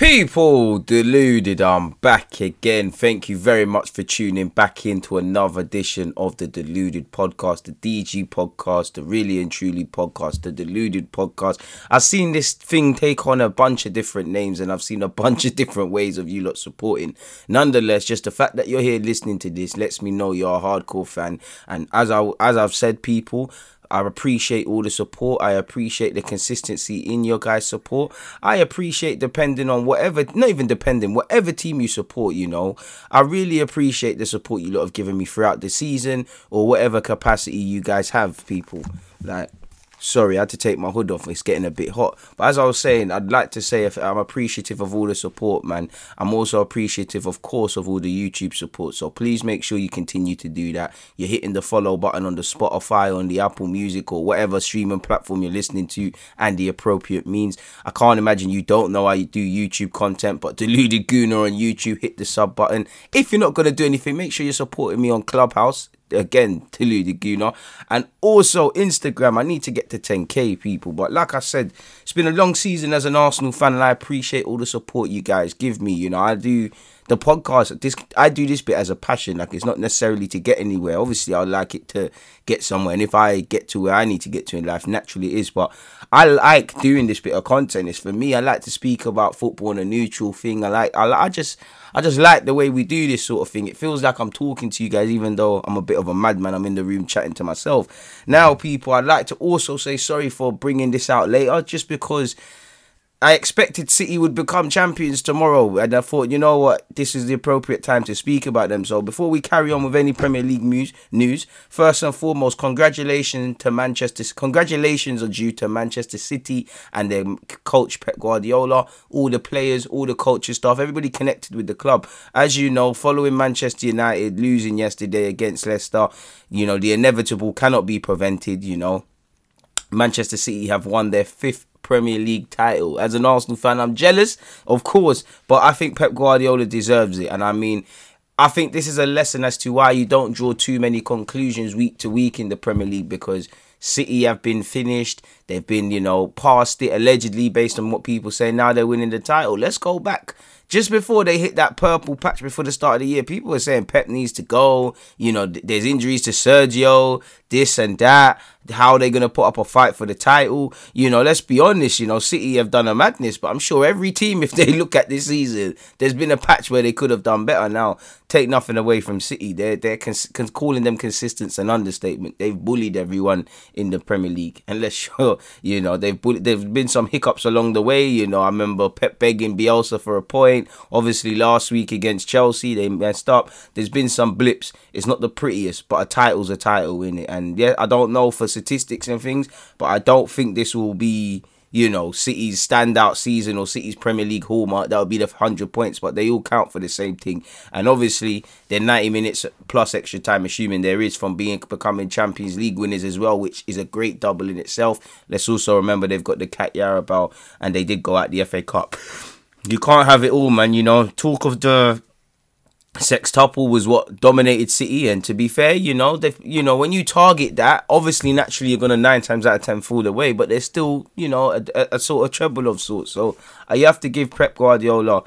People deluded, I'm back again. Thank you very much for tuning back into another edition of the Deluded Podcast, the DG Podcast, the Really and Truly Podcast, the Deluded Podcast. I've seen this thing take on a bunch of different names and I've seen a bunch of different ways of you lot supporting. Nonetheless, just the fact that you're here listening to this lets me know you're a hardcore fan. And as I as I've said, people, I appreciate all the support. I appreciate the consistency in your guys' support. I appreciate depending on whatever, not even depending, whatever team you support, you know. I really appreciate the support you lot have given me throughout the season or whatever capacity you guys have, people. Like, Sorry, I had to take my hood off. It's getting a bit hot. But as I was saying, I'd like to say if I'm appreciative of all the support, man. I'm also appreciative, of course, of all the YouTube support. So please make sure you continue to do that. You're hitting the follow button on the Spotify, on the Apple Music, or whatever streaming platform you're listening to, and the appropriate means. I can't imagine you don't know how you do YouTube content, but Deluded Gooner on YouTube, hit the sub button. If you're not gonna do anything, make sure you're supporting me on Clubhouse again deluded Gooner and also Instagram. I need to get to 10k people, but like I said, it's been a long season as an Arsenal fan, and I appreciate all the support you guys give me. You know, I do the podcast. This I do this bit as a passion. Like it's not necessarily to get anywhere. Obviously, I like it to get somewhere, and if I get to where I need to get to in life, naturally it is. But I like doing this bit of content. It's for me. I like to speak about football and a neutral thing. I like. I, I just. I just like the way we do this sort of thing. It feels like I'm talking to you guys, even though I'm a bit of a madman. I'm in the room chatting to myself. Now, people, I'd like to also say sorry for bringing this out later, just because I expected City would become champions tomorrow, and I thought, you know what, this is the appropriate time to speak about them. So before we carry on with any Premier League news, news first and foremost, congratulations to Manchester. Congratulations are due to Manchester City and their coach Pep Guardiola, all the players, all the coaching staff, everybody connected with the club. As you know, following Manchester United losing yesterday against Leicester, you know the inevitable cannot be prevented. You know. Manchester City have won their fifth Premier League title. As an Arsenal fan, I'm jealous, of course, but I think Pep Guardiola deserves it. And I mean, I think this is a lesson as to why you don't draw too many conclusions week to week in the Premier League because City have been finished. They've been, you know, past it allegedly based on what people say. Now they're winning the title. Let's go back just before they hit that purple patch before the start of the year, people were saying Pep needs to go. You know, there's injuries to Sergio, this and that. How they're they going to put up a fight for the title? You know, let's be honest. You know, City have done a madness, but I'm sure every team, if they look at this season, there's been a patch where they could have done better. Now, take nothing away from City. They're they're cons- calling them consistence an understatement. They've bullied everyone in the Premier League, and let's show you know they've bullied. There's been some hiccups along the way. You know, I remember Pep begging Bielsa for a point. Obviously, last week against Chelsea, they messed up. There's been some blips. It's not the prettiest, but a title's a title in it. And yeah, I don't know for statistics and things, but I don't think this will be you know, City's standout season or City's Premier League hallmark, that would be the 100 points, but they all count for the same thing. And obviously, they're 90 minutes plus extra time, assuming there is from being becoming Champions League winners as well, which is a great double in itself. Let's also remember they've got the Carabao and they did go out the FA Cup you can't have it all, man. You know, talk of the sextuple was what dominated City, and to be fair, you know, they, you know, when you target that, obviously, naturally, you're gonna nine times out of ten fall away, but there's still, you know, a, a, a sort of treble of sorts. So uh, you have to give Pep Guardiola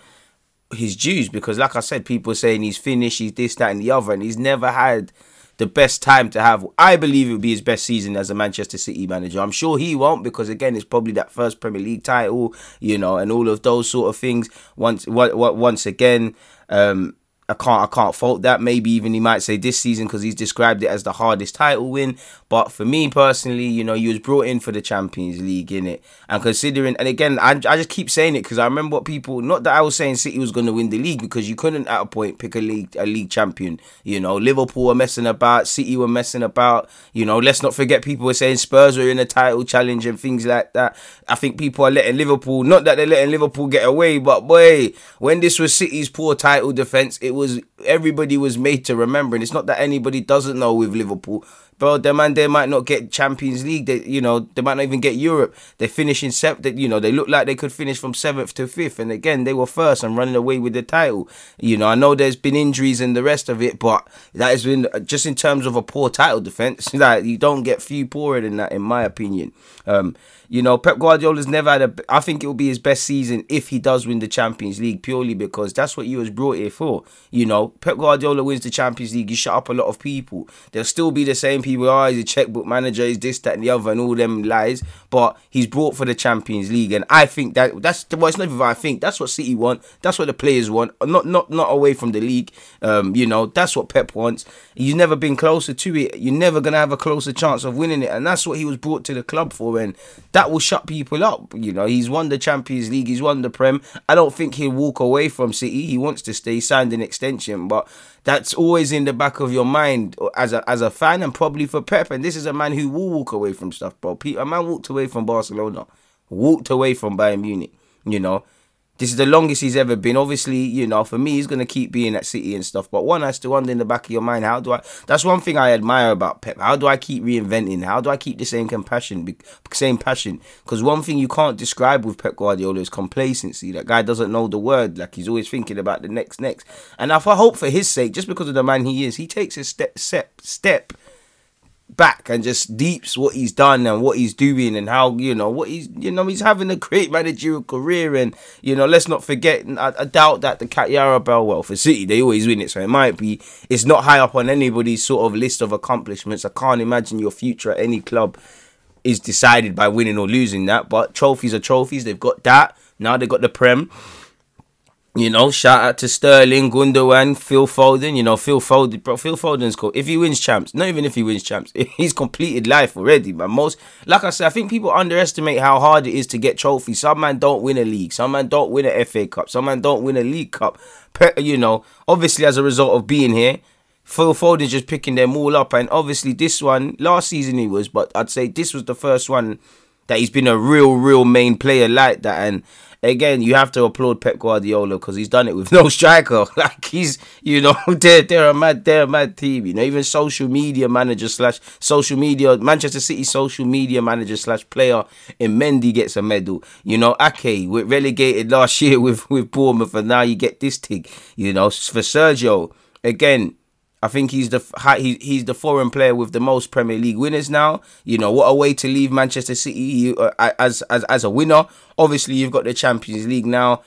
his dues because, like I said, people saying he's finished, he's this, that, and the other, and he's never had the best time to have. I believe it would be his best season as a Manchester City manager. I'm sure he won't because again, it's probably that first Premier League title, you know, and all of those sort of things. Once, once again, um, I can't I can't fault that. Maybe even he might say this season because he's described it as the hardest title win. But for me personally, you know, he was brought in for the Champions League in it, and considering and again, I, I just keep saying it because I remember what people. Not that I was saying City was going to win the league because you couldn't at a point pick a league a league champion. You know, Liverpool were messing about, City were messing about. You know, let's not forget people were saying Spurs were in a title challenge and things like that. I think people are letting Liverpool, not that they're letting Liverpool get away, but boy, when this was City's poor title defense, it was everybody was made to remember. And it's not that anybody doesn't know with Liverpool. Bro, the man they might not get Champions League. They, you know, they might not even get Europe. They're finishing seventh. You know, they look like they could finish from seventh to fifth, and again, they were first and running away with the title. You know, I know there's been injuries and the rest of it, but that has been just in terms of a poor title defense. Like you don't get few poorer than that, in my opinion. Um, you know, Pep Guardiola's never had a. I think it will be his best season if he does win the Champions League, purely because that's what he was brought here for. You know, Pep Guardiola wins the Champions League, you shut up a lot of people. They'll still be the same people. Oh, he's a checkbook manager, he's this, that, and the other, and all them lies. But he's brought for the Champions League, and I think that that's well, it's not even I think that's what City want. That's what the players want. Not not not away from the league. Um, you know, that's what Pep wants. You've never been closer to it. You're never gonna have a closer chance of winning it, and that's what he was brought to the club for. And that will shut people up. You know, he's won the Champions League, he's won the Prem. I don't think he'll walk away from City. He wants to stay, signed an extension, but that's always in the back of your mind as a as a fan and probably for Pep. And this is a man who will walk away from stuff, bro. A man walked away from Barcelona, walked away from Bayern Munich. You know, this is the longest he's ever been. Obviously, you know, for me, he's gonna keep being at City and stuff. But one has to wonder in the back of your mind, how do I? That's one thing I admire about Pep. How do I keep reinventing? How do I keep the same compassion, same passion? Because one thing you can't describe with Pep Guardiola is complacency. That guy doesn't know the word. Like he's always thinking about the next, next. And I hope for his sake, just because of the man he is, he takes a step, step, step back and just deeps what he's done and what he's doing and how you know what he's you know he's having a great managerial career and you know let's not forget I, I doubt that the Carabao well for City they always win it so it might be it's not high up on anybody's sort of list of accomplishments. I can't imagine your future at any club is decided by winning or losing that but trophies are trophies. They've got that. Now they've got the Prem you know, shout out to Sterling, Gundogan, Phil Foden. You know, Phil Foden, bro. Phil Foden's cool. If he wins champs, not even if he wins champs, he's completed life already. But most, like I said, I think people underestimate how hard it is to get trophies. Some man don't win a league. Some man don't win a FA Cup. Some man don't win a League Cup. You know, obviously as a result of being here, Phil Foden's just picking them all up. And obviously this one, last season he was, but I'd say this was the first one that he's been a real, real main player like that. And again, you have to applaud Pep Guardiola because he's done it with no striker. Like he's, you know, they're they're a mad they're a mad team. You know, even social media manager slash social media Manchester City social media manager slash player in Mendy gets a medal. You know, Ake we relegated last year with with Bournemouth, and now you get this thing. You know, for Sergio again I think he's the he, he's the foreign player with the most Premier League winners now. You know what a way to leave Manchester City uh, as as as a winner. Obviously, you've got the Champions League now.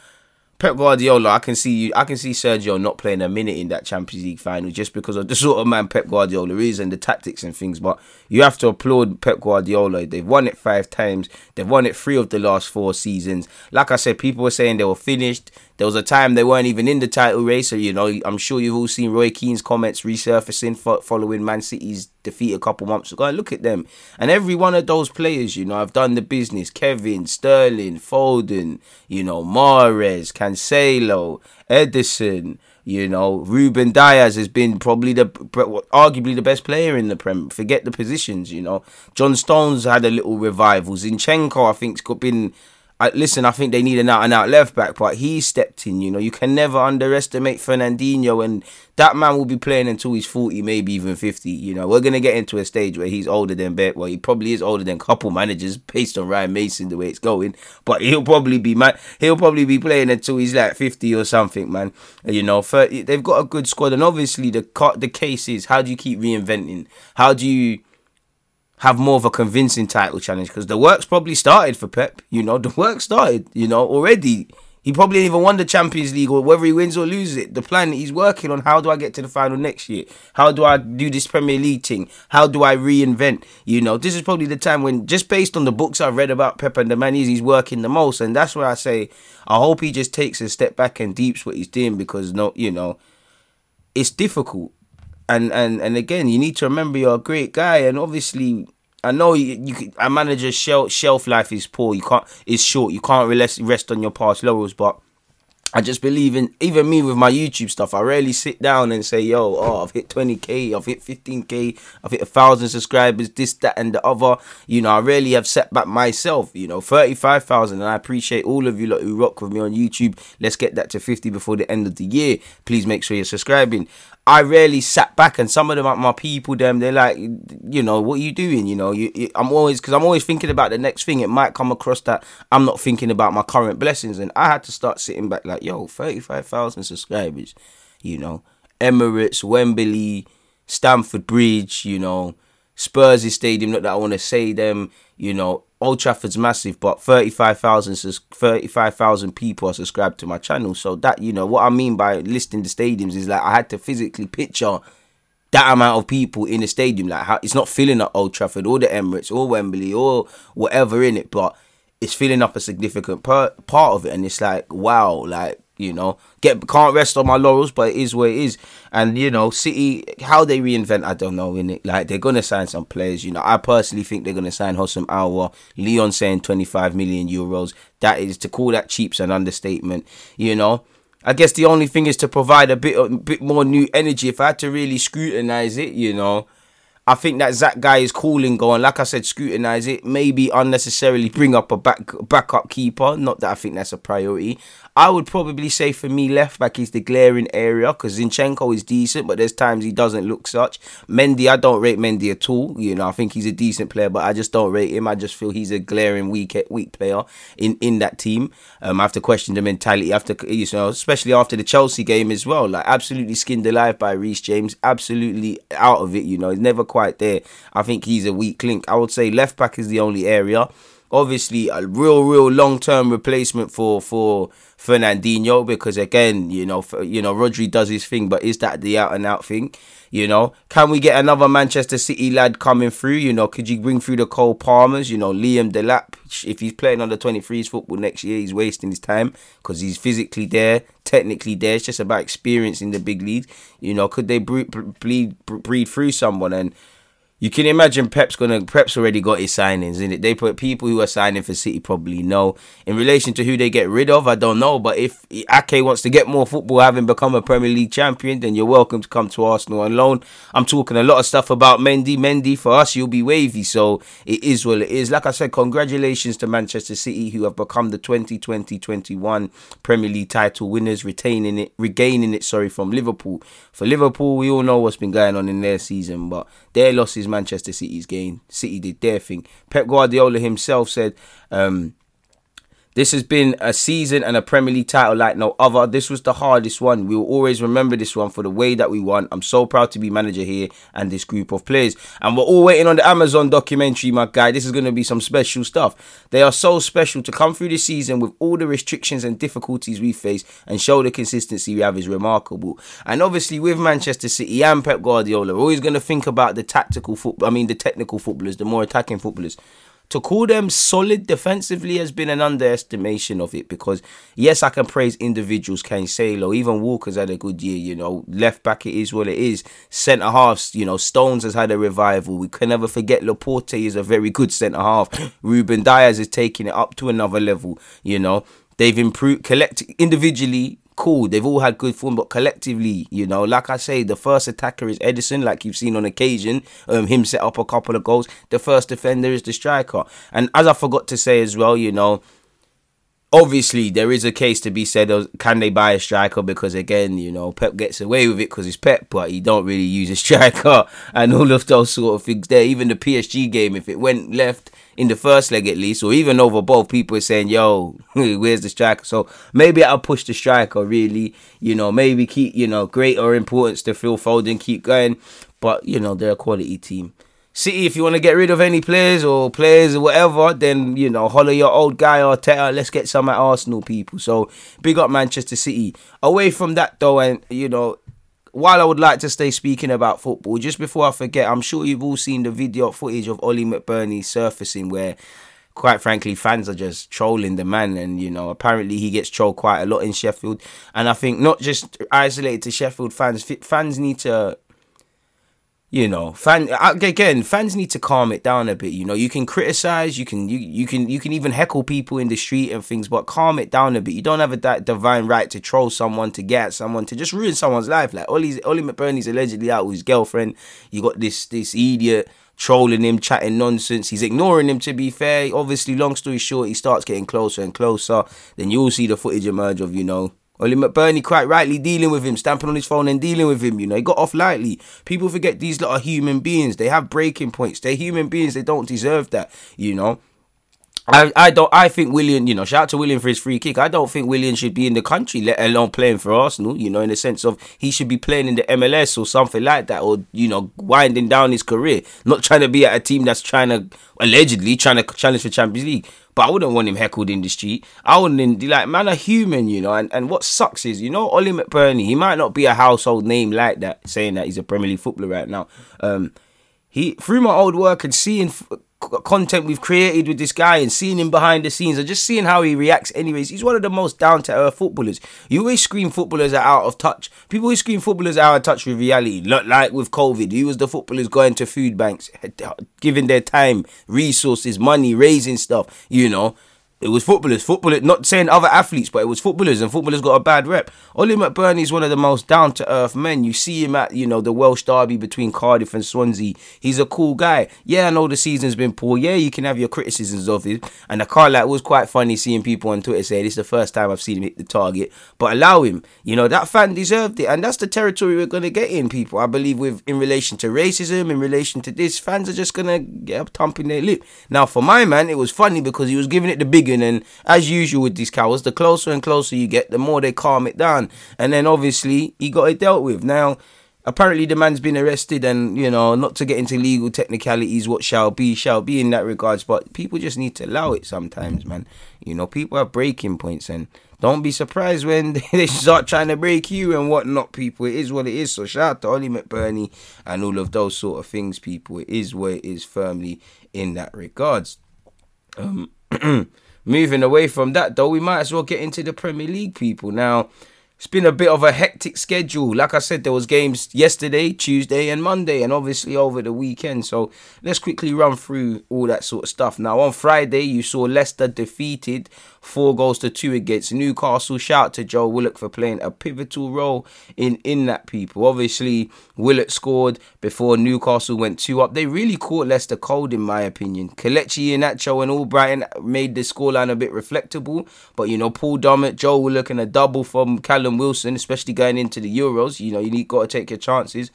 Pep Guardiola, I can see you. I can see Sergio not playing a minute in that Champions League final just because of the sort of man Pep Guardiola is and the tactics and things. But you have to applaud Pep Guardiola. They've won it five times. They've won it three of the last four seasons. Like I said, people were saying they were finished. There was a time they weren't even in the title race. So, you know, I'm sure you've all seen Roy Keane's comments resurfacing following Man City's defeat a couple months ago. look at them. And every one of those players, you know, I've done the business. Kevin, Sterling, Foden, you know, Mahrez, Cancelo, Ederson, you know, Ruben Dias has been probably the arguably the best player in the Prem. Forget the positions, you know. John Stones had a little revival. Zinchenko, I think, has been I, listen, I think they need an out and out left back, but he stepped in. You know, you can never underestimate Fernandinho, and that man will be playing until he's forty, maybe even fifty. You know, we're gonna get into a stage where he's older than Bet. Well, he probably is older than couple managers based on Ryan Mason the way it's going. But he'll probably be man. He'll probably be playing until he's like fifty or something, man. You know, 30, they've got a good squad, and obviously the the case is how do you keep reinventing? How do you have more of a convincing title challenge because the work's probably started for Pep. You know, the work started. You know, already. He probably even won the Champions League or whether he wins or loses it. The plan he's working on: how do I get to the final next year? How do I do this Premier League thing? How do I reinvent? You know, this is probably the time when, just based on the books I've read about Pep and the man he's working the most, and that's where I say I hope he just takes a step back and deeps what he's doing because no, you know, it's difficult and and and again, you need to remember you're a great guy, and obviously, I know you, a manager's shelf shelf life is poor. You can't is short. You can't rest rest on your past laurels, but I just believe in even me with my YouTube stuff. I rarely sit down and say, "Yo, oh, I've hit 20k, I've hit 15k, I've hit a thousand subscribers, this, that, and the other." You know, I really have set back myself. You know, 35,000, and I appreciate all of you lot who rock with me on YouTube. Let's get that to 50 before the end of the year. Please make sure you're subscribing. I rarely sat back, and some of them, my people, them, they're like, you know, what are you doing? You know, you, you I'm always because I'm always thinking about the next thing. It might come across that I'm not thinking about my current blessings, and I had to start sitting back like, yo, thirty five thousand subscribers, you know, Emirates, Wembley, Stamford Bridge, you know, Spurs Stadium. Not that I want to say them, you know, Old Trafford's massive, but 35,000 35,000 people are subscribed to my channel. So that, you know, what I mean by listing the stadiums is like I had to physically picture that amount of people in the stadium. Like how, it's not filling up Old Trafford or the Emirates or Wembley or whatever in it, but it's filling up a significant per- part of it. And it's like, wow, like you know, get can't rest on my laurels, but it is what it is. And you know, City, how they reinvent, I don't know. In it, like they're gonna sign some players. You know, I personally think they're gonna sign Houssem Aouar. Lyon saying twenty five million euros. That is to call that cheap's an understatement. You know. I guess the only thing is to provide a bit, a bit more new energy. If I had to really scrutinize it, you know, I think that Zach guy is calling going. Like I said, scrutinize it. Maybe unnecessarily bring up a back backup keeper. Not that I think that's a priority. I would probably say for me, left back is the glaring area because Zinchenko is decent, but there's times he doesn't look such. Mendy, I don't rate Mendy at all. You know, I think he's a decent player, but I just don't rate him. I just feel he's a glaring weak weak player in in that team. Um, I have to question the mentality after you know, especially after the Chelsea game as well. Like absolutely skinned alive by Reece James, absolutely out of it. You know, he's never quite there. I think he's a weak link. I would say left back is the only area obviously a real, real long term replacement for for Fernandinho because again, you know, you know, Rodri does his thing, but is that the out and out thing? You know, can we get another Manchester City lad coming through? You know, could you bring through the Cole Palmers? You know, Liam Delap. If he's playing under 23s football next year, he's wasting his time because he's physically there, technically there. It's just about experience in the big league. You know, could they breed, breed, breed through someone and you can imagine Pep's gonna Pep's already got his signings in it. They put people who are signing for City probably know. In relation to who they get rid of, I don't know. But if Ake wants to get more football, having become a Premier League champion, then you're welcome to come to Arsenal on loan. I'm talking a lot of stuff about Mendy. Mendy for us, you'll be wavy. So it is what it is. Like I said, congratulations to Manchester City who have become the 2020-21 Premier League title winners, retaining it, regaining it. Sorry, from Liverpool. For Liverpool, we all know what's been going on in their season, but their losses Manchester City's gain. City did their thing. Pep Guardiola himself said, um, this has been a season and a Premier League title like no other. This was the hardest one. We will always remember this one for the way that we won. I'm so proud to be manager here and this group of players. And we're all waiting on the Amazon documentary, my guy. This is going to be some special stuff. They are so special to come through the season with all the restrictions and difficulties we face and show the consistency we have is remarkable. And obviously, with Manchester City and Pep Guardiola, we're always going to think about the tactical football. I mean, the technical footballers, the more attacking footballers to call them solid defensively has been an underestimation of it because yes, I can praise individuals, Kane Cancelo, even Walker's had a good year, you know, left back it is what it is. Centre halves, you know, Stones has had a revival. We can never forget Laporte is a very good centre half. Ruben Dias is taking it up to another level, you know. They've improved collect individually cool. They've all had good form, but collectively, you know, like I say, the first attacker is Ederson, like you've seen on occasion, um, him set up a couple of goals. The first defender is the striker. And as I forgot to say as well, you know, obviously there is a case to be said of can they buy a striker because again you know pep gets away with it because he's pep but he don't really use a striker and all of those sort of things there even the psg game if it went left in the first leg at least, or even over both, people are saying, "Yo, where's the striker?" So maybe I'll push the striker. Really, you know, maybe keep you know greater importance to Phil Foden, keep going. But you know, they're a quality team. City, if you want to get rid of any players or players or whatever, then you know, holler your old guy or Arteta. Let's get some at Arsenal people. So big up Manchester City. Away from that though, and you know, while I would like to stay speaking about football, just before I forget, I'm sure you've all seen the video footage of Oli McBurnie surfacing where quite frankly, fans are just trolling the man. And, you know, apparently he gets trolled quite a lot in Sheffield. And I think not just isolated to Sheffield fans, fans need to you know, fan uh, again, fans need to calm it down a bit. You know, you can criticize, you can you you can you can even heckle people in the street and things, but calm it down a bit. You don't have a that divine right to troll someone, to get at someone, to just ruin someone's life. Like Ollie Ollie McBurnie's allegedly out with his girlfriend. You got this this idiot trolling him, chatting nonsense. He's ignoring him. To be fair, obviously, long story short, he starts getting closer and closer. Then you'll see the footage emerge of you know Ollie McBurnie quite rightly dealing with him, stamping on his phone and dealing with him. You know, he got off lightly. People forget these lot are human beings. They have breaking points. They're human beings. They don't deserve that. You know. I, I don't I think Willian, you know, shout out to Willian for his free kick. I don't think Willian should be in the country, let alone playing for Arsenal, you know, in the sense of he should be playing in the MLS or something like that, or, you know, winding down his career. Not trying to be at a team that's trying to allegedly trying to challenge for Champions League. But I wouldn't want him heckled in the street. I wouldn't like man a human, you know. And, and what sucks is, you know, Ollie McBurnie, he might not be a household name like that, saying that he's a Premier League footballer right now. Um, he through my old work and seeing content we've created with this guy and seeing him behind the scenes and just seeing how he reacts anyways he's one of the most down to earth footballers. You always scream footballers are out of touch. People always scream footballers are out of touch with reality like with covid. He was the footballers going to food banks giving their time resources money raising stuff you know it was footballers, footballers, not saying other athletes, but it was footballers, and footballers got a bad rep. Ollie McBurnie is one of the most down to earth men. You see him at, you know, the Welsh derby between Cardiff and Swansea. He's a cool guy. Yeah, I know the season's been poor. Yeah, you can have your criticisms of him. And the car like was quite funny seeing people on Twitter say this is the first time I've seen him hit the target. But allow him. You know, that fan deserved it. And that's the territory we're gonna get in, people. I believe with in relation to racism, in relation to this, fans are just gonna get up thumping their lip. Now for my man, it was funny because he was giving it the big and as usual with these cowards, the closer and closer you get, the more they calm it down. And then obviously he got it dealt with. Now, apparently the man's been arrested, and you know, not to get into legal technicalities, what shall be shall be in that regards. But people just need to allow it sometimes, man. You know, people have breaking points, and don't be surprised when they start trying to break you and whatnot, people. It is what it is. So shout out to Ollie McBurnie and all of those sort of things, people. It is what it is firmly in that regards. Um Moving away from that, though, we might as well get into the Premier League, people. Now, it's been a bit of a hectic schedule. Like I said, there was games yesterday, Tuesday, and Monday, and obviously over the weekend. So let's quickly run through all that sort of stuff. Now, on Friday, you saw Leicester defeated four goals to two against Newcastle. Shout to Joe Willock for playing a pivotal role in in that. People, obviously, Willock scored before Newcastle went two up. They really caught Leicester cold, in my opinion. Kelechi Iheanacho and Albrighton made the scoreline a bit reflectable, but you know, Paul Dummett, Joe Willock, and a double from Callum Wilson, especially going into the Euros. You know, you need got to take your chances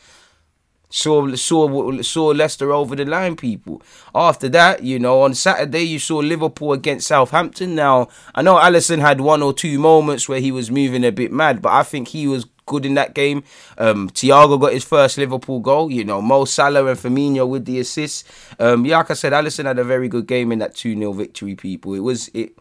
saw saw saw Leicester over the line. People. After that, you know, on Saturday you saw Liverpool against Southampton. Now I know Alisson had one or two moments where he was moving a bit mad, but I think he was good in that game. Um, Thiago got his first Liverpool goal. You know, Mo Salah and Firmino with the assists. Um, yeah, like I said, Alisson had a very good game in that two 0 victory. People, it was it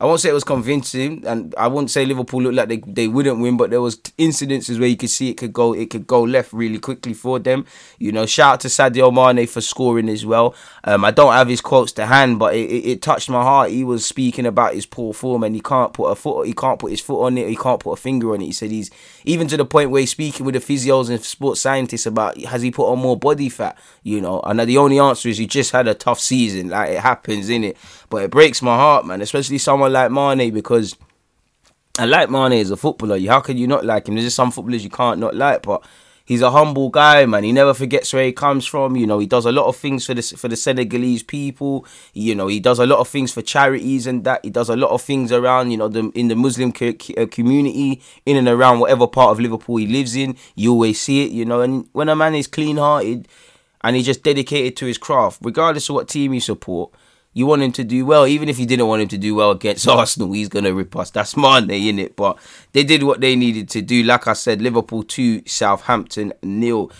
I won't say it was convincing, and I won't say Liverpool looked like they, they wouldn't win, but there was incidences where you could see it could go it could go left really quickly for them. You know, shout out to Sadio Mane for scoring as well. Um, I don't have his quotes to hand, but it, it, it, touched my heart. He was speaking about his poor form, and he can't put a foot he can't put his foot on it. He can't put a finger on it. He said he's even to the point where he's speaking with the physios and sports scientists about has he put on more body fat. You know, and the only answer is he just had a tough season. Like it happens, in it. But it breaks my heart, man, especially someone like Mane because I like Mane as a footballer. How can you not like him? There's just some footballers you can't not like, but he's a humble guy, man. He never forgets where he comes from. You know, he does a lot of things for the for the Senegalese people. You know, he does a lot of things for charities and that. He does a lot of things around, you know, the in the Muslim uh, community in and around whatever part of Liverpool he lives in. You always see it, you know. And when a man is clean-hearted and he's just dedicated to his craft, regardless of what team you support you want him to do well, even if you didn't want him to do well against Arsenal, he's gonna rip us. That's Monday, in it. But they did what they needed to do. Like I said, Liverpool two, Southampton nil.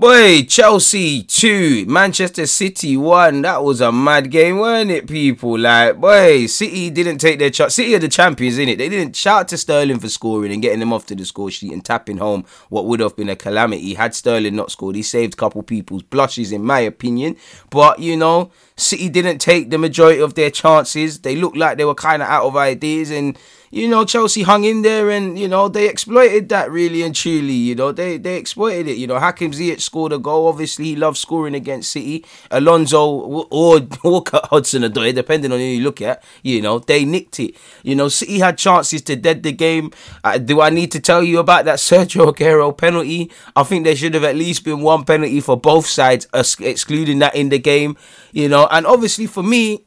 Boy, Chelsea 2, Manchester City 1. That was a mad game, weren't it, people? Like, boy, City didn't take their chance. City are the champions, in it. They didn't shout to Sterling for scoring and getting them off to the score sheet and tapping home what would have been a calamity had Sterling not scored. He saved a couple people's blushes, in my opinion. But, you know, City didn't take the majority of their chances. They looked like they were kind of out of ideas and you know, Chelsea hung in there and, you know, they exploited that really and truly. You know, they, they exploited it. You know, Hakim Ziyech scored a goal. Obviously, he loves scoring against City. Alonso or Walker Hudson Odoi, depending on who you look at, you know, they nicked it. You know, City had chances to dead the game. Uh, do I need to tell you about that Sergio Aguero penalty? I think there should have at least been one penalty for both sides, excluding that in the game. You know, and obviously for me,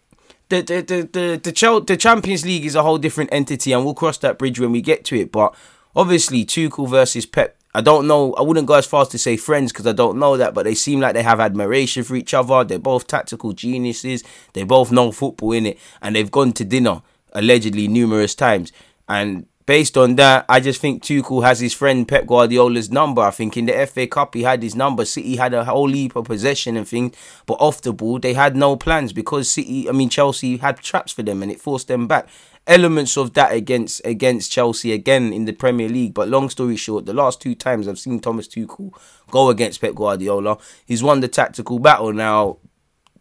the the the the the, the Champions League is a whole different entity, and we'll cross that bridge when we get to it. But obviously, Tuchel versus Pep. I don't know. I wouldn't go as far as to say friends because I don't know that, but they seem like they have admiration for each other. They're both tactical geniuses. They both know football in it, and they've gone to dinner allegedly numerous times. And based on that, I just think Tuchel has his friend Pep Guardiola's number. I think in the FA Cup he had his number. City had a whole heap of possession and things, but off the ball they had no plans because City, I mean Chelsea had traps for them and it forced them back. Elements of that against against Chelsea again in the Premier League. But long story short, the last two times I've seen Thomas Tuchel go against Pep Guardiola, he's won the tactical battle. Now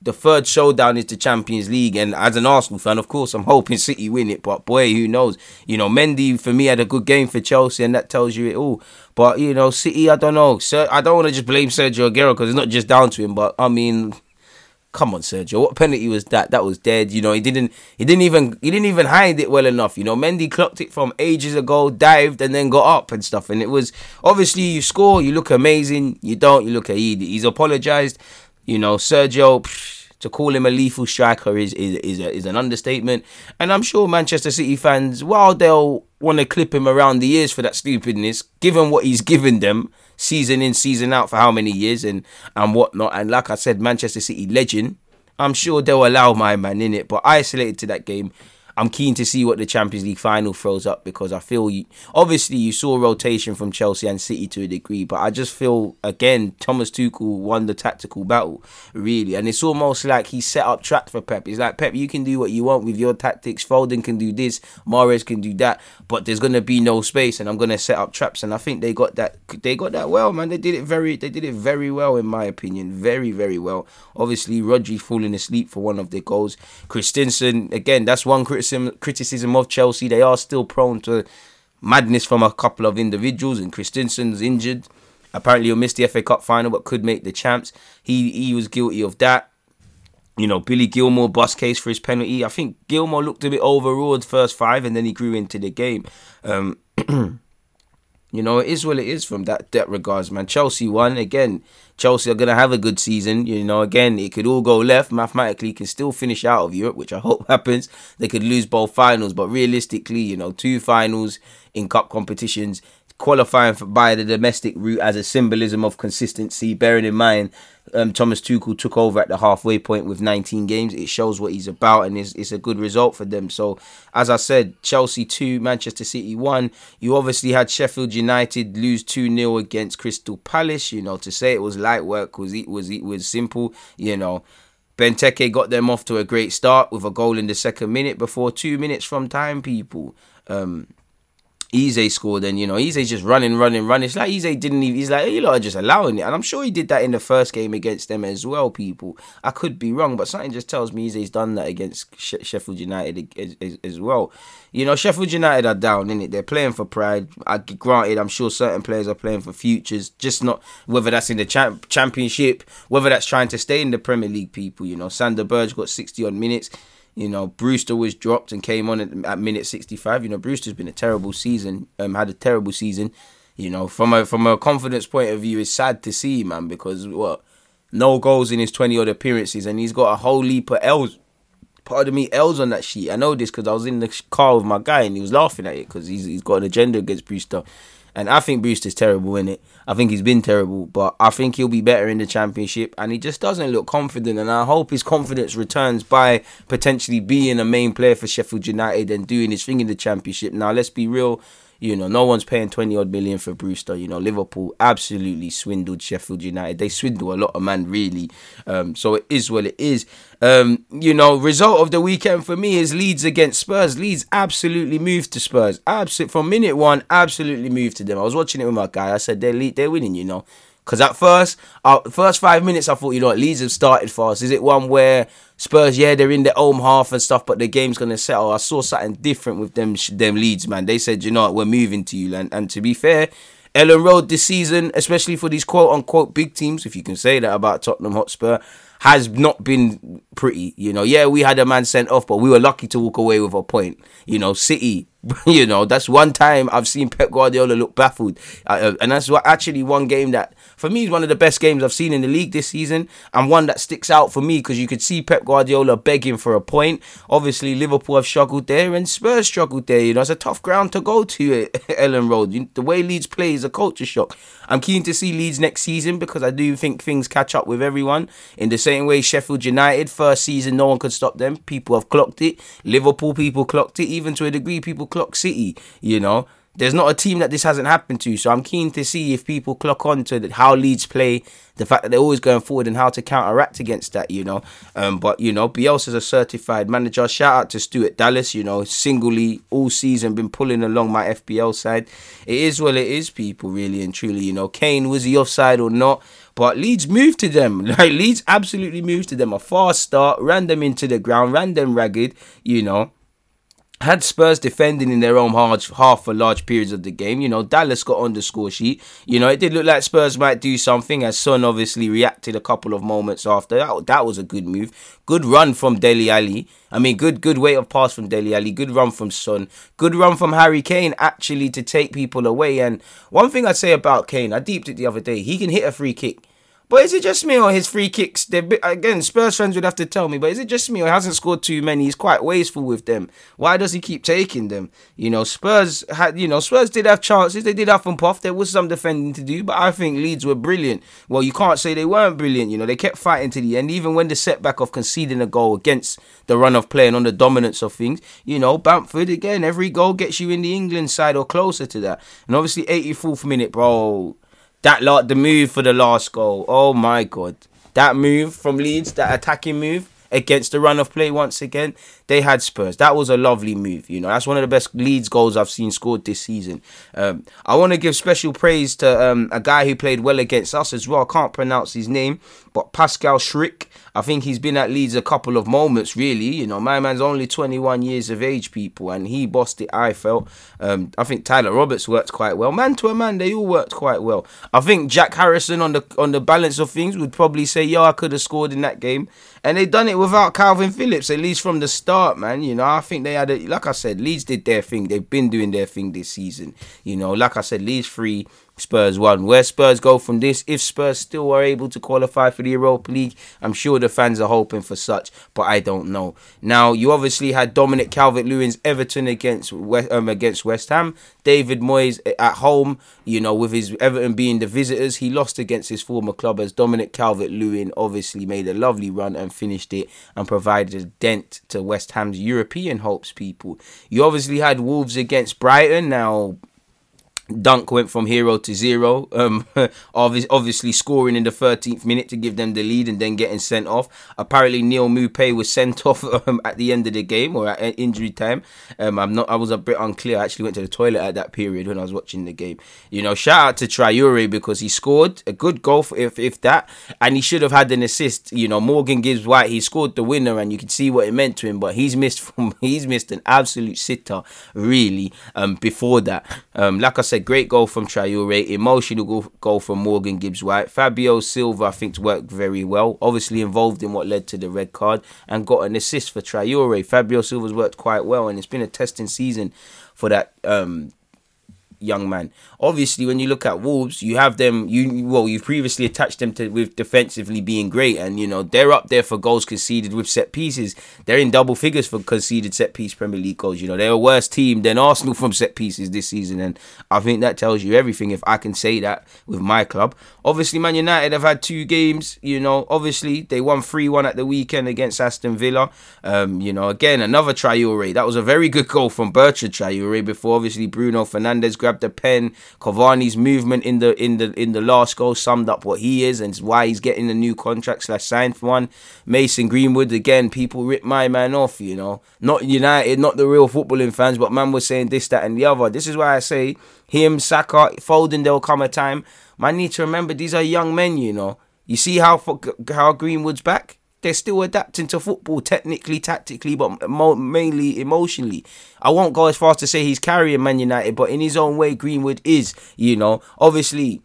the third showdown is the Champions League, and as an Arsenal fan, of course, I'm hoping City win it. But boy, who knows? You know, Mendy for me had a good game for Chelsea, and that tells you it all. But you know, City, I don't know. Sir, I don't want to just blame Sergio Aguero because it's not just down to him. But I mean, come on, Sergio, what penalty was that? That was dead. You know, he didn't, he didn't even, he didn't even hide it well enough. You know, Mendy clocked it from ages ago, dived, and then got up and stuff. And it was obviously you score, you look amazing. You don't, you look he, he's apologized. You know, Sergio, to call him a lethal striker is is is, a, is an understatement. And I'm sure Manchester City fans, while they'll want to clip him around the ears for that stupidness, given what he's given them season in, season out for how many years and and whatnot. And like I said, Manchester City legend. I'm sure they'll allow my man in it, but isolated to that game, I'm keen to see what the Champions League final throws up because I feel you, obviously you saw rotation from Chelsea and City to a degree, but I just feel again Thomas Tuchel won the tactical battle really, and it's almost like he set up traps for Pep. It's like Pep, you can do what you want with your tactics. Foden can do this, Mahrez can do that, but there's gonna be no space, and I'm gonna set up traps, and I think they got that. They got that well, man. They did it very. They did it very well, in my opinion. Very, very well. Obviously, Rodri falling asleep for one of the goals. Christensen again. That's one criticism criticism criticism of Chelsea. They are still prone to madness from a couple of individuals, and Christensen's injured. Apparently, he'll miss the FA Cup final, but could make the champs. He he was guilty of that. You know, Billy Gilmour bust case for his penalty. I think Gilmour looked a bit overawed first five, and then he grew into the game. Um, You know, it is what it is from that that regards, man. Chelsea won again. Chelsea are gonna have a good season. You know, again, it could all go left. Mathematically, can still finish out of Europe, which I hope happens. They could lose both finals, but realistically, you know, two finals in cup competitions qualifying for, by the domestic route as a symbolism of consistency. Bearing in mind, um, Thomas Tuchel took over at the halfway point with 19 games. It shows what he's about, and it's, it's a good result for them. So, as I said, Chelsea 2, Manchester City 1. You obviously had Sheffield United lose 2 0 against Crystal Palace. You know, to say it was light work was it was it was simple. You know, Benteke got them off to a great start with a goal in the second minute before two minutes from time, people. Um, Eze scored, and you know Eze's just running, running, running. It's like Eze didn't even. He's like, hey, you lot are just allowing it, and I'm sure he did that in the first game against them as well. People, I could be wrong, but something just tells me Eze's done that against Sheffield United as, as, as, well. You know, Sheffield United are down in it. They're playing for pride. I granted, I'm sure certain players are playing for futures, just not whether that's in the champ, championship, whether that's trying to stay in the Premier League. People, you know, Sander Berge got 60 odd minutes. You know, Brewster was dropped and came on at, at minute 65. You know, Brewster's been a terrible season, um, had a terrible season. You know, from a from a confidence point of view, it's sad to see, man, because what no goals in his 20 odd appearances, and he's got a whole leap of L's. Pardon me, L's on that sheet. I know this because I was in the car with my guy and he was laughing at it because he's he's got an agenda against Brewster. And I think Brewster's terrible in it. I think he's been terrible, but I think he'll be better in the championship. And he just doesn't look confident. And I hope his confidence returns by potentially being a main player for Sheffield United and doing his thing in the championship. Now, let's be real. You know, no one's paying 20 odd million for Brewster. You know, Liverpool absolutely swindled Sheffield United. They swindle a lot of man, really. Um, so it is what it is. Um, you know, result of the weekend for me is Leeds against Spurs. Leeds absolutely moved to Spurs. Absolutely from minute one, absolutely moved to them. I was watching it with my guy. I said they're they're winning. You know, Because at first, uh, first five minutes, I thought, you know Leeds have started fast. Is it one where Spurs, yeah, they're in their home half and stuff, but the game's gonna settle? I saw something different with them, them Leeds, man. They said, you know what, we're moving to you, and, and to be fair, Elland Road this season, especially for these quote unquote big teams, if you can say that about Tottenham Hotspur, has not been pretty. You know, yeah, we had a man sent off, but we were lucky to walk away with a point. You know, City, you know, that's one time I've seen Pep Guardiola look baffled, uh, uh and that's what actually one game that for me is one of the best games I've seen in the league this season, and one that sticks out for me because you could see Pep Guardiola begging for a point. Obviously, Liverpool have struggled there, and Spurs struggled there. You know, it's a tough ground to go to at Elland Road. The way Leeds play is a culture shock. I'm keen to see Leeds next season because I do think things catch up with everyone. In the same way, Sheffield United first season, no one could stop them. People have clocked it. Liverpool people clocked it. Even to a degree, people clock City. You know there's not a team that this hasn't happened to. So I'm keen to see if people clock on to how Leeds play, the fact that they're always going forward and how to counteract against that, you know. Um, but, you know, Bielsa's a certified manager. Shout out to Stuart Dallas, you know, singly all season been pulling along my FPL side. It is well, it is, people, really and truly. You know, Kane, was he offside or not? But Leeds moved to them. Like, Leeds absolutely moved to them. A fast start, ran them into the ground, ran them ragged, you know had Spurs defending in their own half for large periods of the game. You know, Dallas got on the score sheet. You know, it did look like Spurs might do something as Son obviously reacted a couple of moments after. That, that was a good move. Good run from Dele Alli. I mean, good good weight of pass from Dele Alli. Good run from Son. Good run from Harry Kane actually to take people away. And one thing I'd say about Kane, I deeped it the other day. He can hit a free kick. But is it just me or his free kicks? They're again, Spurs fans would have to tell me. But is it just me or he hasn't scored too many? He's quite wasteful with them. Why does he keep taking them? You know, Spurs had, you know, Spurs did have chances. They did have and puff. There was some defending to do, but I think Leeds were brilliant. Well, you can't say they weren't brilliant. You know, they kept fighting to the end, even when the setback of conceding a goal against the run of play and on the dominance of things. You know, Bamford again. Every goal gets you in the England side or closer to that. And obviously, 84th minute, bro that lot, the move for the last goal. Oh my god, that move from Leeds, that attacking move against the run of play once again. They had Spurs. That was a lovely move. You know, that's one of the best Leeds goals I've seen scored this season. Um, I want to give special praise to um, a guy who played well against us as well. I can't pronounce his name, but Pascal Schrick. I think he's been at Leeds a couple of moments, really. You know, my man's only 21 years of age, people, and he bossed it, I felt. Um, I think Tyler Roberts worked quite well. Man to a man, they all worked quite well. I think Jack Harrison, on the on the balance of things, would probably say, yo, I could have scored in that game. And they done it without Kalvin Phillips, at least from the start, man. You know, I think they had, a, like I said, Leeds did their thing. They've been doing their thing this season. You know, like I said, Leeds free Spurs won. Where Spurs go from this, if Spurs still are able to qualify for the Europa League, I'm sure the fans are hoping for such, but I don't know. Now, you obviously had Dominic Calvert-Lewin's Everton against West, um, against West Ham. David Moyes at home, you know, with his Everton being the visitors, he lost against his former club as Dominic Calvert-Lewin obviously made a lovely run and finished it and provided a dent to West Ham's European hopes, people. You obviously had Wolves against Brighton. Now, Dunk went from hero to zero. Um, obviously scoring in the 13th minute to give them the lead and then getting sent off. Apparently Neal Maupay was sent off um, at the end of the game or at injury time. Um, I'm not. I was a bit unclear. I actually went to the toilet at that period when I was watching the game. You know, shout out to Traore because he scored a good goal for, if if that, and he should have had an assist. You know, Morgan Gibbs White he scored the winner, and you can see what it meant to him. But he's missed from he's missed an absolute sitter really. Um, before that, um, like I said great goal from Traore, emotional goal, from Morgan Gibbs White. Fabio Silva, I think, worked very well. Obviously involved in what led to the red card and got an assist for Traore. Fabio Silva's worked quite well, and it's been a testing season for that um, young man. Obviously, when you look at Wolves, you have them. You well, you've previously attached them to with defensively being great, and you know they're up there for goals conceded with set pieces. They're in double figures for conceded set piece Premier League goals. You know they're a worse team than Arsenal from set pieces this season, and I think that tells you everything. If I can say that with my club, obviously Man United have had two games. You know, obviously they won three one at the weekend against Aston Villa. Um, you know, again another Traore. That was a very good goal from Bertrand Traore before obviously Bruno Fernandes grabbed grabbed the pen. Cavani's movement in the in the in the last goal summed up what he is and why he's getting a new contract slash signed for one. Mason Greenwood again, people rip my man off, you know. Not United, not the real footballing fans, but man was saying this, that, and the other. This is why I say him, Saka, Foden, there'll come a time. Man need to remember these are young men, you know. You see how how Greenwood's back? They're still adapting to football, technically, tactically, but mainly emotionally. I won't go as far as to say he's carrying Man United, but in his own way, Greenwood is. You know, obviously,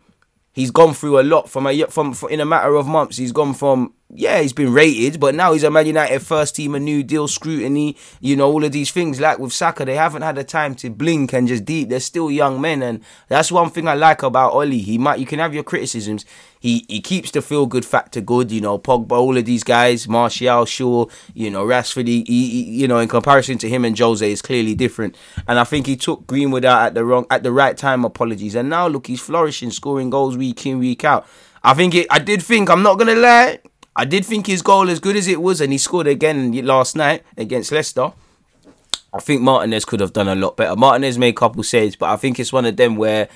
he's gone through a lot from a from, from in a matter of months. He's gone from yeah, he's been rated, but now he's a Man United first team, a new deal, scrutiny, you know, all of these things. Like with Saka, they haven't had the time to blink and just deep. They're still young men, and that's one thing I like about Ollie. He might, you can have your criticisms. He he keeps the feel good factor good, you know. Pogba, all of these guys, Martial, Shaw, you know, Rashford. He, he, you know, in comparison to him and Jose, is clearly different. And I think he took Greenwood out at the wrong, at the right time. Apologies, and now look, he's flourishing, scoring goals week in, week out. I think it. I did think. I'm not gonna lie. I did think his goal, as good as it was, and he scored again last night against Leicester. I think Martinez could have done a lot better. Martinez made a couple saves, but I think it's one of them where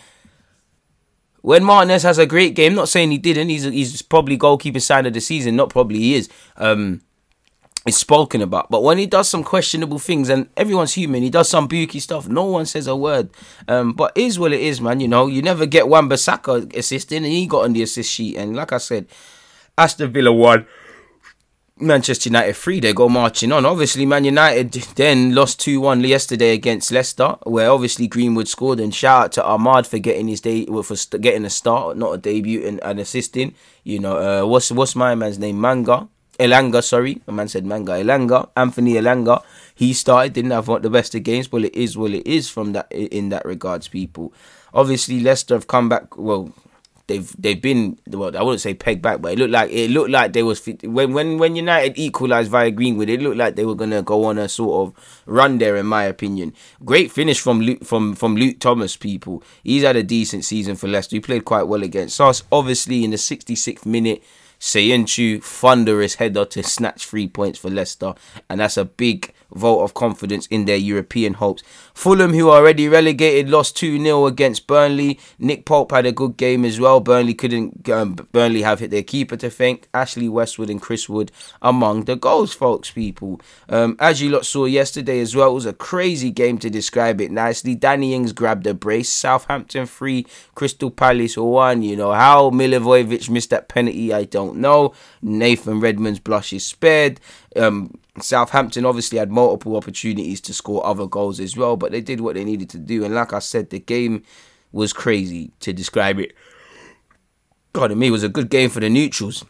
when Martinez has a great game, not saying he didn't, he's he's probably goalkeeper sign of the season. Not probably he is. Um, it's spoken about, but when he does some questionable things, and everyone's human, he does some booky stuff. No one says a word. Um, but is what it is, man. You know, you never get Wan-Bissaka assisting, and he got on the assist sheet. And like I said, Aston Villa won. Manchester United 3, they go marching on. Obviously, Man United then lost 2 1 yesterday against Leicester, where obviously Greenwood scored. And shout out to Amad for getting his day, for getting a start, not a debut, and, and assisting. You know, uh, what's what's my man's name? Manga. Elanga, sorry. A man said Manga. Elanga. Anthony Elanga. He started, didn't have the best of games, but it is what it is from that in that regards, people. Obviously, Leicester have come back. Well, they've they've been well I wouldn't say pegged back but it looked like it looked like they was when when when United equalized via Greenwood it looked like they were gonna go on a sort of run there in my opinion. Great finish from Luke, from from Luke Thomas people. He's had a decent season for Leicester. He played quite well against us. Obviously in the 66th minute Söyüncü thunderous header to snatch three points for Leicester and that's a big vote of confidence in their European hopes. Fulham, who are already relegated, lost 2 0 against Burnley. Nick Pope had a good game as well. Burnley couldn't, um, Burnley have hit their keeper to thank. Ashley Westwood and Chris Wood among the goals, folks, people. Um, as you lot saw yesterday as well, it was a crazy game to describe it nicely. Danny Ings grabbed a brace. Southampton 3, Crystal Palace 1. You know, how Milivojevic missed that penalty, I don't know. Nathan Redmond's blush is spared. Um, Southampton obviously had multiple opportunities to score other goals as well, but they did what they needed to do. And like I said, the game was crazy to describe it. God, me, it was a good game for the neutrals.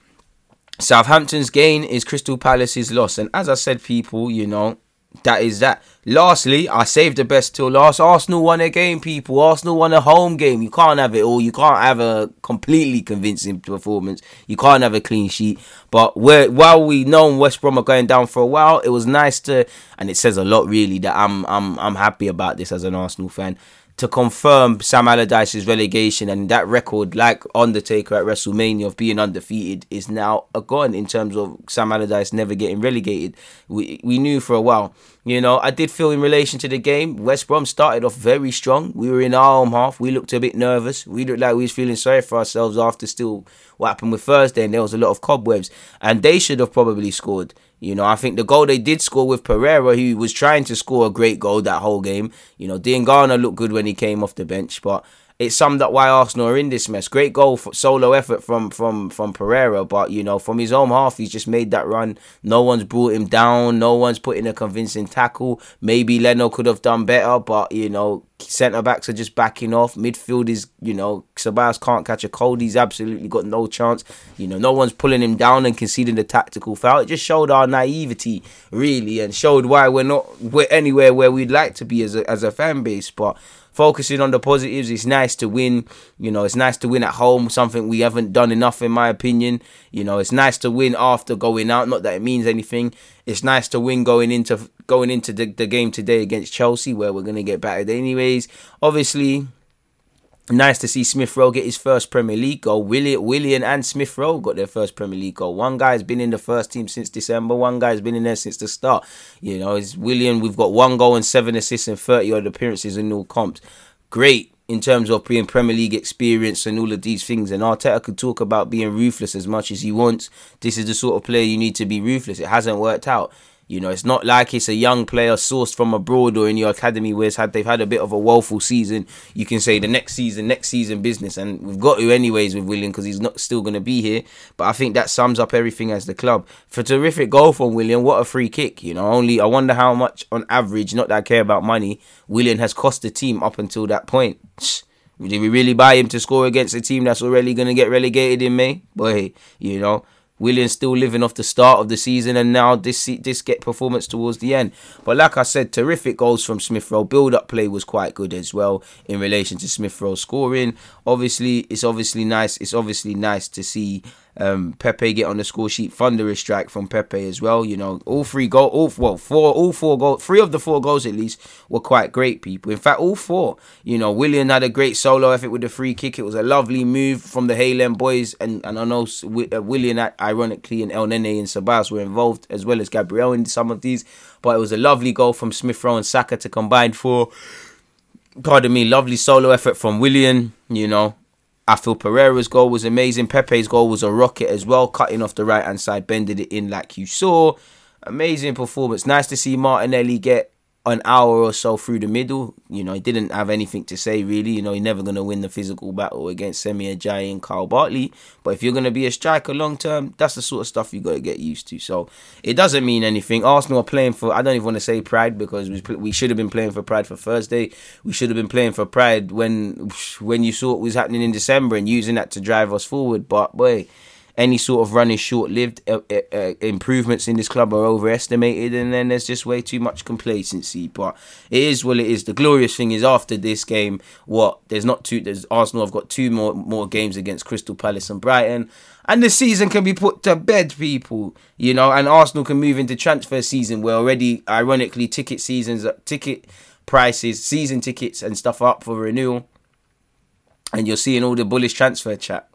Southampton's gain is Crystal Palace's loss. And as I said, people, you know, that is that. Lastly, I saved the best till last. Arsenal won a game, people. Arsenal won a home game. You can't have it all. You can't have a completely convincing performance. You can't have a clean sheet. But while we know West Brom are going down for a while, it was nice to, and it says a lot really that I'm I'm I'm happy about this as an Arsenal fan to confirm Sam Allardyce's relegation and that record, like Undertaker at WrestleMania of being undefeated, is now gone in terms of Sam Allardyce never getting relegated. We we knew for a while. You know, I did feel in relation to the game, West Brom started off very strong. We were in our home half. We looked a bit nervous. We looked like we was feeling sorry for ourselves after still what happened with Thursday, and there was a lot of cobwebs. And they should have probably scored. You know, I think the goal they did score with Pereira, he was trying to score a great goal that whole game. You know, Diangana looked good when he came off the bench, but it summed up why Arsenal are in this mess. Great goal for solo effort from from from Pereira, but you know from his own half, he's just made that run. No one's brought him down. No one's put in a convincing tackle. Maybe Leno could have done better, but you know centre backs are just backing off. Midfield is you know Sabas can't catch a cold. He's absolutely got no chance. You know no one's pulling him down and conceding the tactical foul. It just showed our naivety really, and showed why we're not we're anywhere where we'd like to be as a as a fan base, but focusing on the positives. It's nice to win. You know, it's nice to win at home, something we haven't done enough, in my opinion. You know, it's nice to win after going out. Not that it means anything. It's nice to win going into going into the, the game today against Chelsea, where we're gonna get battered anyways. Obviously, Nice to see Smith Rowe get his first Premier League goal. Willian, and Smith Rowe got their first Premier League goal. One guy's been in the first team since December. One guy's been in there since the start. You know, it's Willian. We've got one goal and seven assists and thirty odd appearances in all comps. Great in terms of being Premier League experience and all of these things. And Arteta could talk about being ruthless as much as he wants. This is the sort of player you need to be ruthless. It hasn't worked out. You know, it's not like it's a young player sourced from abroad or in your academy where had they've had a bit of a woeful season. You can say the next season, next season business, and we've got to anyways with Willian because he's not still going to be here. But I think that sums up everything as the club. For terrific goal from Willian, what a free kick! You know, only I wonder how much on average, not that I care about money, Willian has cost the team up until that point. Did we really buy him to score against a team that's already going to get relegated in May? Boy, you know. Williams still living off the start of the season and now this this get performance towards the end. But like I said, terrific goals from Smith Rowe. Build up play was quite good as well in relation to Smith Rowe scoring. Obviously, it's obviously nice. It's obviously nice to see um, Pepe get on the score sheet. Thunderous strike from Pepe as well. You know, all three goal, all well, four, all four goals, three of the four goals at least were quite great. People, in fact, all four. You know, Willian had a great solo effort with the free kick. It was a lovely move from the Hale End boys, and and I know uh, Willian, ironically, and Elneny and Ceballos were involved as well as Gabriel in some of these. But it was a lovely goal from Smith Rowe and Saka to combine for. Pardon me, lovely solo effort from Willian. You know, I feel Pereira's goal was amazing. Pepe's goal was a rocket as well, cutting off the right hand side, bending it in like you saw. Amazing performance. Nice to see Martinelli get an hour or so through the middle. You know, he didn't have anything to say really. You know, he's never going to win the physical battle against Semi Ajayi and Kyle Bartley. But if you're going to be a striker long term, that's the sort of stuff you got to get used to. So it doesn't mean anything. Arsenal are playing for, I don't even want to say pride because we, we should have been playing for pride for Thursday. We should have been playing for pride when when you saw what was happening in December and using that to drive us forward. But boy, any sort of run is short lived. Uh, uh, uh, improvements in this club are overestimated, and then there's just way too much complacency. But it is what it is. The glorious thing is after this game, what there's not two. There's Arsenal have got two more more games against Crystal Palace and Brighton. And the season can be put to bed, people. You know, and Arsenal can move into transfer season where already, ironically, ticket seasons, ticket prices, season tickets and stuff are up for renewal. And you're seeing all the bullish transfer chat.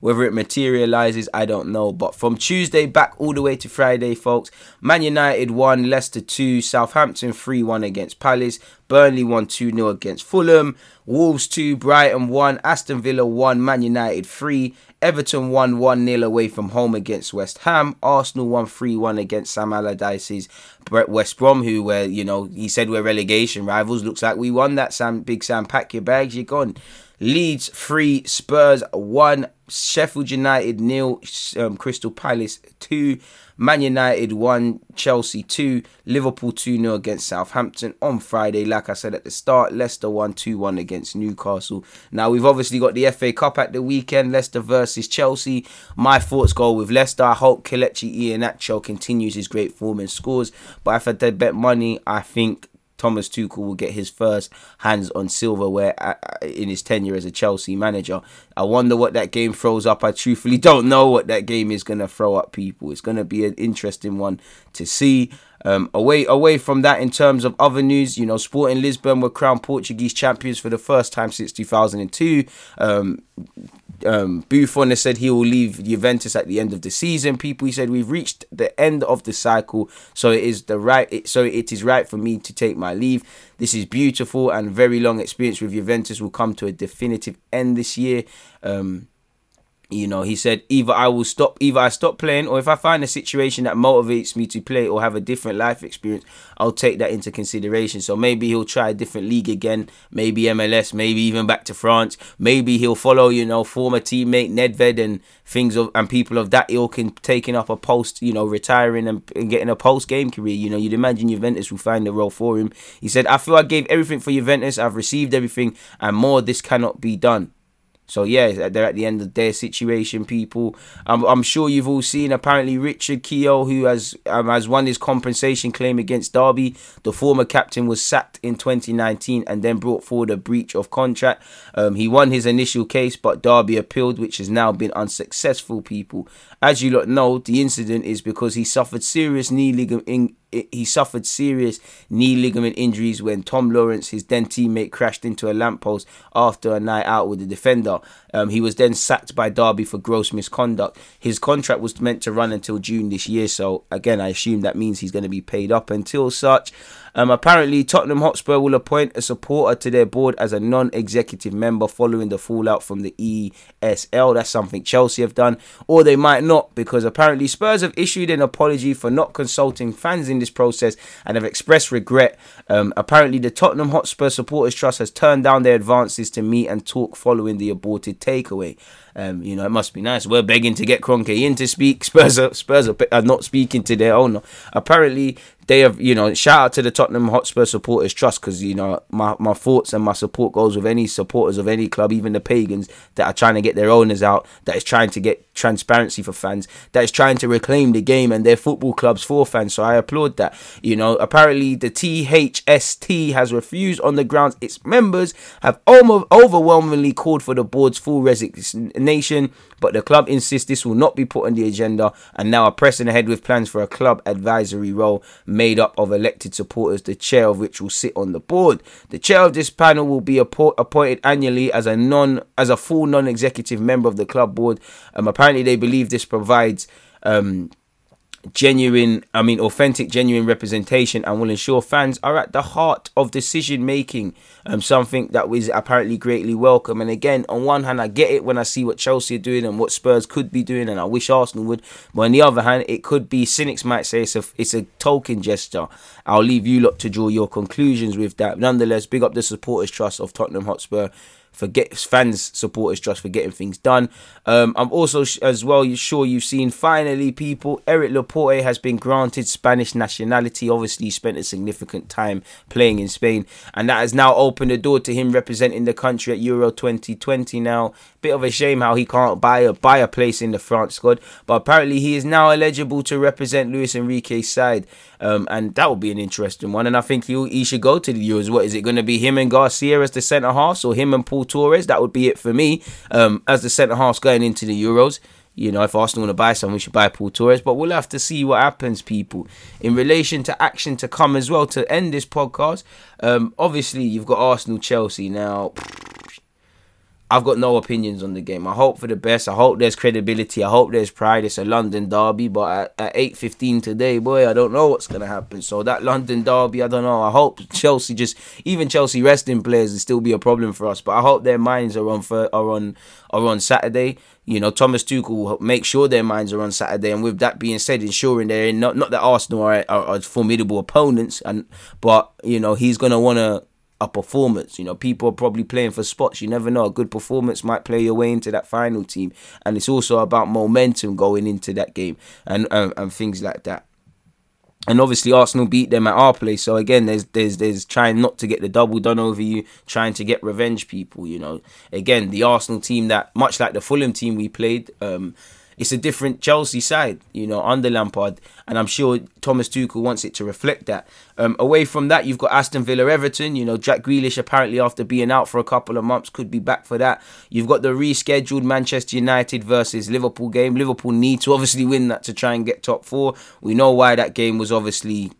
Whether it materializes, I don't know. But from Tuesday back all the way to Friday, folks, Man United won, Leicester 2, Southampton 3 1 against Palace, Burnley won 2 0 against Fulham, Wolves 2, Brighton 1, Aston Villa 1, Man United 3, Everton won 1 0 away from home against West Ham, Arsenal won 3 1 against Sam Allardyce's West Brom, who were, you know, he said we're relegation rivals. Looks like we won that, Sam. Big Sam, pack your bags, you're gone. Leeds 3, Spurs 1, Sheffield United nil, um, Crystal Palace 2, Man United 1, Chelsea 2, Liverpool 2 0 against Southampton on Friday. Like I said at the start, Leicester 1 2 1 against Newcastle. Now, we've obviously got the FA Cup at the weekend, Leicester versus Chelsea. My thoughts go with Leicester. I hope Kelechi Iheanacho continues his great form and scores. But if I did bet money, I think Thomas Tuchel will get his first hands on silverware in his tenure as a Chelsea manager. I wonder what that game throws up. I truthfully don't know what that game is going to throw up, people. It's going to be an interesting one to see. Um, away away from that, in terms of other news, you know, Sporting Lisbon were crowned Portuguese champions for the first time since 2002. Um, um, Buffon has said he will leave Juventus at the end of the season. People, he said we've reached the end of the cycle, so it is the right. It, so it is right for me to take my leave. This is beautiful and very long experience with Juventus will come to a definitive end this year. Um, you know, he said either I will stop, either I stop playing, or if I find a situation that motivates me to play or have a different life experience, I'll take that into consideration. So maybe he'll try a different league again, maybe MLS, maybe even back to France. Maybe he'll follow, you know, former teammate Nedved and things of and people of that ilk in taking up a post, you know, retiring and, and getting a post game career. You know, you'd imagine Juventus will find a role for him. He said, I feel I gave everything for Juventus. I've received everything, and more. This cannot be done. So yeah, they're at the end of their situation. People, I'm, I'm sure you've all seen. Apparently, Richard Keogh, who has um, has won his compensation claim against Derby, the former captain was sacked in 2019 and then brought forward a breach of contract. Um, he won his initial case, but Derby appealed, which has now been unsuccessful. People, as you lot know, the incident is because he suffered serious knee ligament he suffered serious knee ligament injuries when Tom Lawrence, his then teammate, crashed into a lamppost after a night out with the defender. Um, he was then sacked by Derby for gross misconduct. His contract was meant to run until June this year, so again, I assume that means he's going to be paid up until such. Um, apparently, Tottenham Hotspur will appoint a supporter to their board as a non executive member following the fallout from the ESL. That's something Chelsea have done, or they might not, because apparently Spurs have issued an apology for not consulting fans in this process and have expressed regret. Um, apparently, the Tottenham Hotspur Supporters Trust has turned down their advances to meet and talk following the aborted takeaway. Um, you know, it must be nice. We're begging to get Kroenke in to speak. Spurs are, Spurs are, are not speaking to their owner. Apparently, they have, you know, shout out to the Tottenham Hotspur Supporters Trust because, you know, my, my thoughts and my support goes with any supporters of any club, even the pagans that are trying to get their owners out, that is trying to get transparency for fans, that is trying to reclaim the game and their football clubs for fans. So I applaud that. You know, apparently the THST has refused on the grounds its members have overwhelmingly called for the board's full resignation, but the club insists this will not be put on the agenda and now are pressing ahead with plans for a club advisory role made up of elected supporters, the chair of which will sit on the board. The chair of this panel will be appointed annually as a non as a full non-executive member of the club board. Um, apparently, they believe this provides um, genuine, I mean, authentic, genuine representation and will ensure fans are at the heart of decision making. Um, something that was apparently greatly welcome. And again, on one hand, I get it when I see what Chelsea are doing and what Spurs could be doing, and I wish Arsenal would. But on the other hand, it could be cynics might say it's a it's a token gesture. I'll leave you lot to draw your conclusions with that. Nonetheless, big up the supporters trust of Tottenham Hotspur for get fans supporters just for getting things done. Um, I'm also sh- as well sure you've seen finally people Aymeric Laporte has been granted Spanish nationality. Obviously, spent a significant time playing in Spain, and that has now opened the door to him representing the country at Euro 2020. Now, bit of a shame how he can't buy a buy a place in the France squad, but apparently he is now eligible to represent Luis Enrique's side. Um, and that will be an interesting one. And I think he, he should go to the Euros. What is it going to be? Him and Garcia as the centre halves, or him and Pau Torres? That would be it for me um, as the centre halves going into the Euros. You know, if Arsenal want to buy someone, we should buy Pau Torres. But we'll have to see what happens, people. In relation to action to come as well to end this podcast, um, obviously you've got Arsenal, Chelsea now. I've got no opinions on the game. I hope for the best. I hope there's credibility. I hope there's pride. It's a London derby, but at, at 8:15 today, boy, I don't know what's gonna happen. So that London derby, I don't know. I hope Chelsea just even Chelsea resting players will still be a problem for us. But I hope their minds are on for, are on are on Saturday. You know, Thomas Tuchel will make sure their minds are on Saturday. And with that being said, ensuring they're not not that Arsenal are, are, are formidable opponents, and but you know he's gonna want to a performance. You know, people are probably playing for spots. You never know. A good performance might play your way into that final team, and it's also about momentum going into that game and and, and things like that. And obviously Arsenal beat them at our place. So again, there's there's there's trying not to get the double done over you, trying to get revenge people, you know. Again, the Arsenal team that much like the Fulham team we played, um, it's a different Chelsea side, you know, under Lampard, and I'm sure Thomas Tuchel wants it to reflect that. Um, away from that, you've got Aston Villa, Everton. You know, Jack Grealish apparently after being out for a couple of months could be back for that. You've got the rescheduled Manchester United versus Liverpool game. Liverpool need to obviously win that to try and get top four. We know why that game was obviously.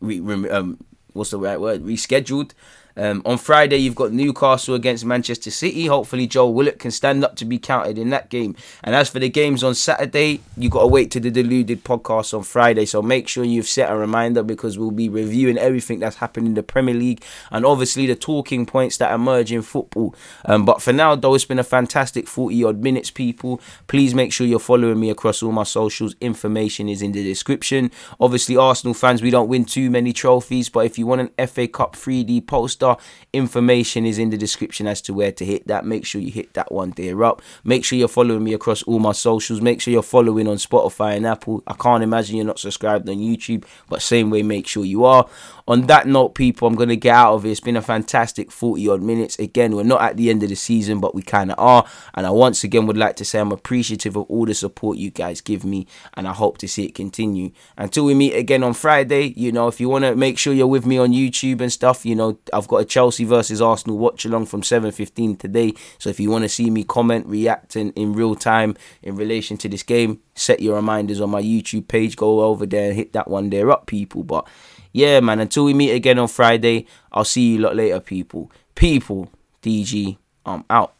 Re, um, what's the right word? Rescheduled. Um, on Friday, you've got Newcastle against Manchester City. Hopefully, Joe Willock can stand up to be counted in that game. And as for the games on Saturday, you've got to wait to the Deluded podcast on Friday. So make sure you've set a reminder because we'll be reviewing everything that's happened in the Premier League and obviously the talking points that emerge in football. Um, but for now, though, it's been a fantastic 40 odd minutes, people. Please make sure you're following me across all my socials. Information is in the description. Obviously, Arsenal fans, we don't win too many trophies, but if you want an FA Cup 3D poster, Information is in the description as to where to hit that. Make sure you hit that one there up. Make sure you're following me across all my socials. Make sure you're following on Spotify and Apple. I can't imagine you're not subscribed on YouTube, but same way, make sure you are on that note, people, I'm going to get out of it. It's been a fantastic 40 odd minutes. Again, we're not at the end of the season, but we kind of are. And I once again would like to say I'm appreciative of all the support you guys give me, and I hope to see it continue. Until we meet again on Friday, you know, if you want to make sure you're with me on YouTube and stuff, you know, I've got a Chelsea versus Arsenal watch along from 7:15 today. So if you want to see me comment, reacting in real time in relation to this game, set your reminders on my YouTube page. Go over there and hit that one there up, people. But yeah, man, until we meet again on Friday, I'll see you lot later, people. People, DG, I'm out.